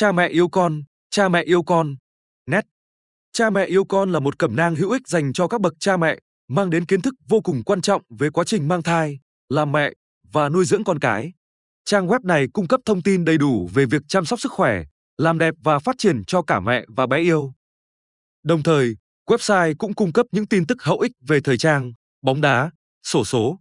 Cha mẹ yêu con, cha mẹ yêu con. Net. Cha mẹ yêu con là một cẩm nang hữu ích dành cho các bậc cha mẹ, mang đến kiến thức vô cùng quan trọng về quá trình mang thai, làm mẹ và nuôi dưỡng con cái. Trang web này cung cấp thông tin đầy đủ về việc chăm sóc sức khỏe, làm đẹp và phát triển cho cả mẹ và bé yêu. Đồng thời, website cũng cung cấp những tin tức hữu ích về thời trang, bóng đá, sổ số,